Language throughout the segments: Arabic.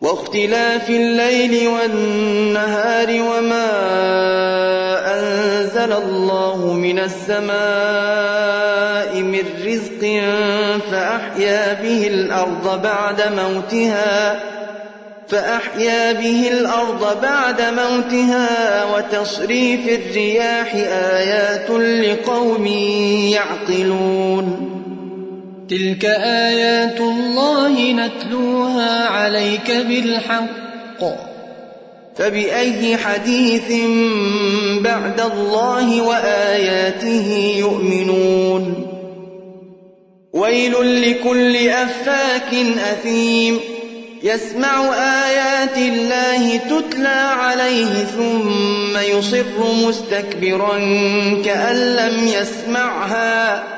واختلاف الليل والنهار وما أنزل الله من السماء من رزق فأحيا به الأرض بعد موتها فأحيا به الأرض بعد موتها وتصريف الرياح آيات لقوم يعقلون تلك آيات الله نتلوها عليك بالحق. فبأي حديث بعد الله وآياته يؤمنون؟ ويل لكل أفاك أثيم. يسمع آيات الله تتلى عليه ثم يصر مستكبرا كأن لم يسمعها.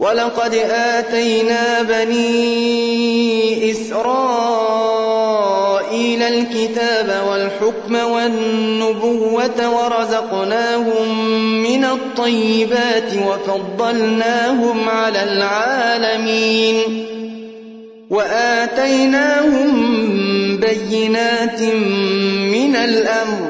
ولقد آتينا بني إسرائيل الكتاب والحكم والنبوة ورزقناهم من الطيبات وفضلناهم على العالمين وآتيناهم بينات من الأمر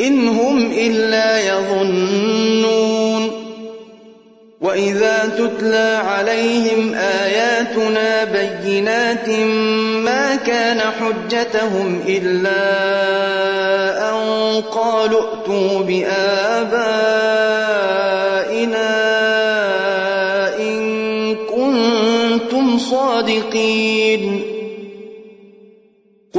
إن هم إلا يظنون. وإذا تتلى عليهم آياتنا بينات ما كان حجتهم إلا أن قالوا ائتوا بآبائنا إن كنتم صادقين.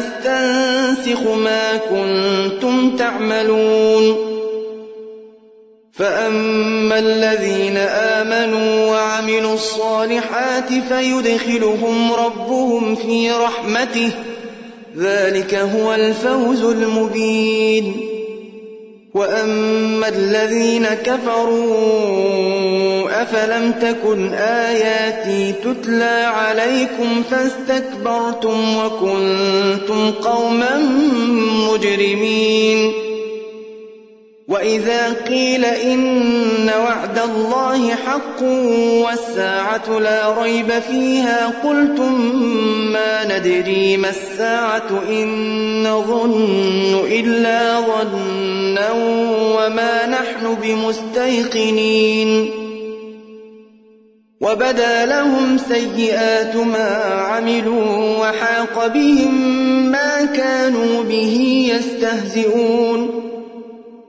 نستنسخ ما كنتم تعملون. فأما الذين آمنوا وعملوا الصالحات فيدخلهم ربهم في رحمته. ذلك هو الفوز المبين. وأما الذين كفروا أفلم تكن آياتي تتلى عليكم فاستكبرتم وكنتم قوما مجرمين وإذا قيل إن وعد الله حق والساعة لا ريب فيها قلتم ما ندري ما الساعة إن نظن إلا ظنا وما نحن بمستيقنين وبدا لهم سيئات ما عملوا وحاق بهم ما كانوا به يستهزئون